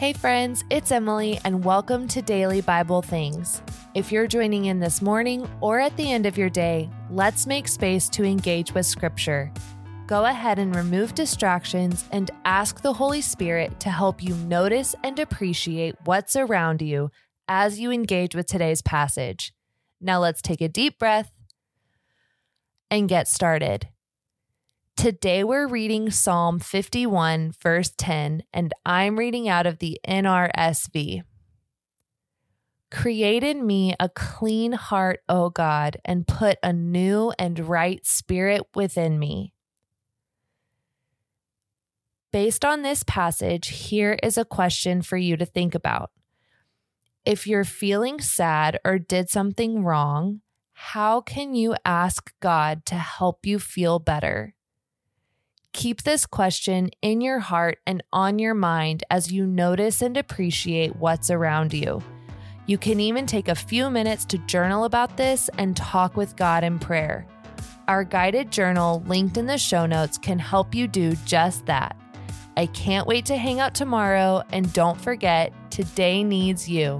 Hey, friends, it's Emily, and welcome to Daily Bible Things. If you're joining in this morning or at the end of your day, let's make space to engage with Scripture. Go ahead and remove distractions and ask the Holy Spirit to help you notice and appreciate what's around you as you engage with today's passage. Now, let's take a deep breath and get started. Today we're reading Psalm 51, verse 10, and I'm reading out of the NRSV. Create in me a clean heart, O God, and put a new and right spirit within me. Based on this passage, here is a question for you to think about. If you're feeling sad or did something wrong, how can you ask God to help you feel better? Keep this question in your heart and on your mind as you notice and appreciate what's around you. You can even take a few minutes to journal about this and talk with God in prayer. Our guided journal, linked in the show notes, can help you do just that. I can't wait to hang out tomorrow, and don't forget, today needs you.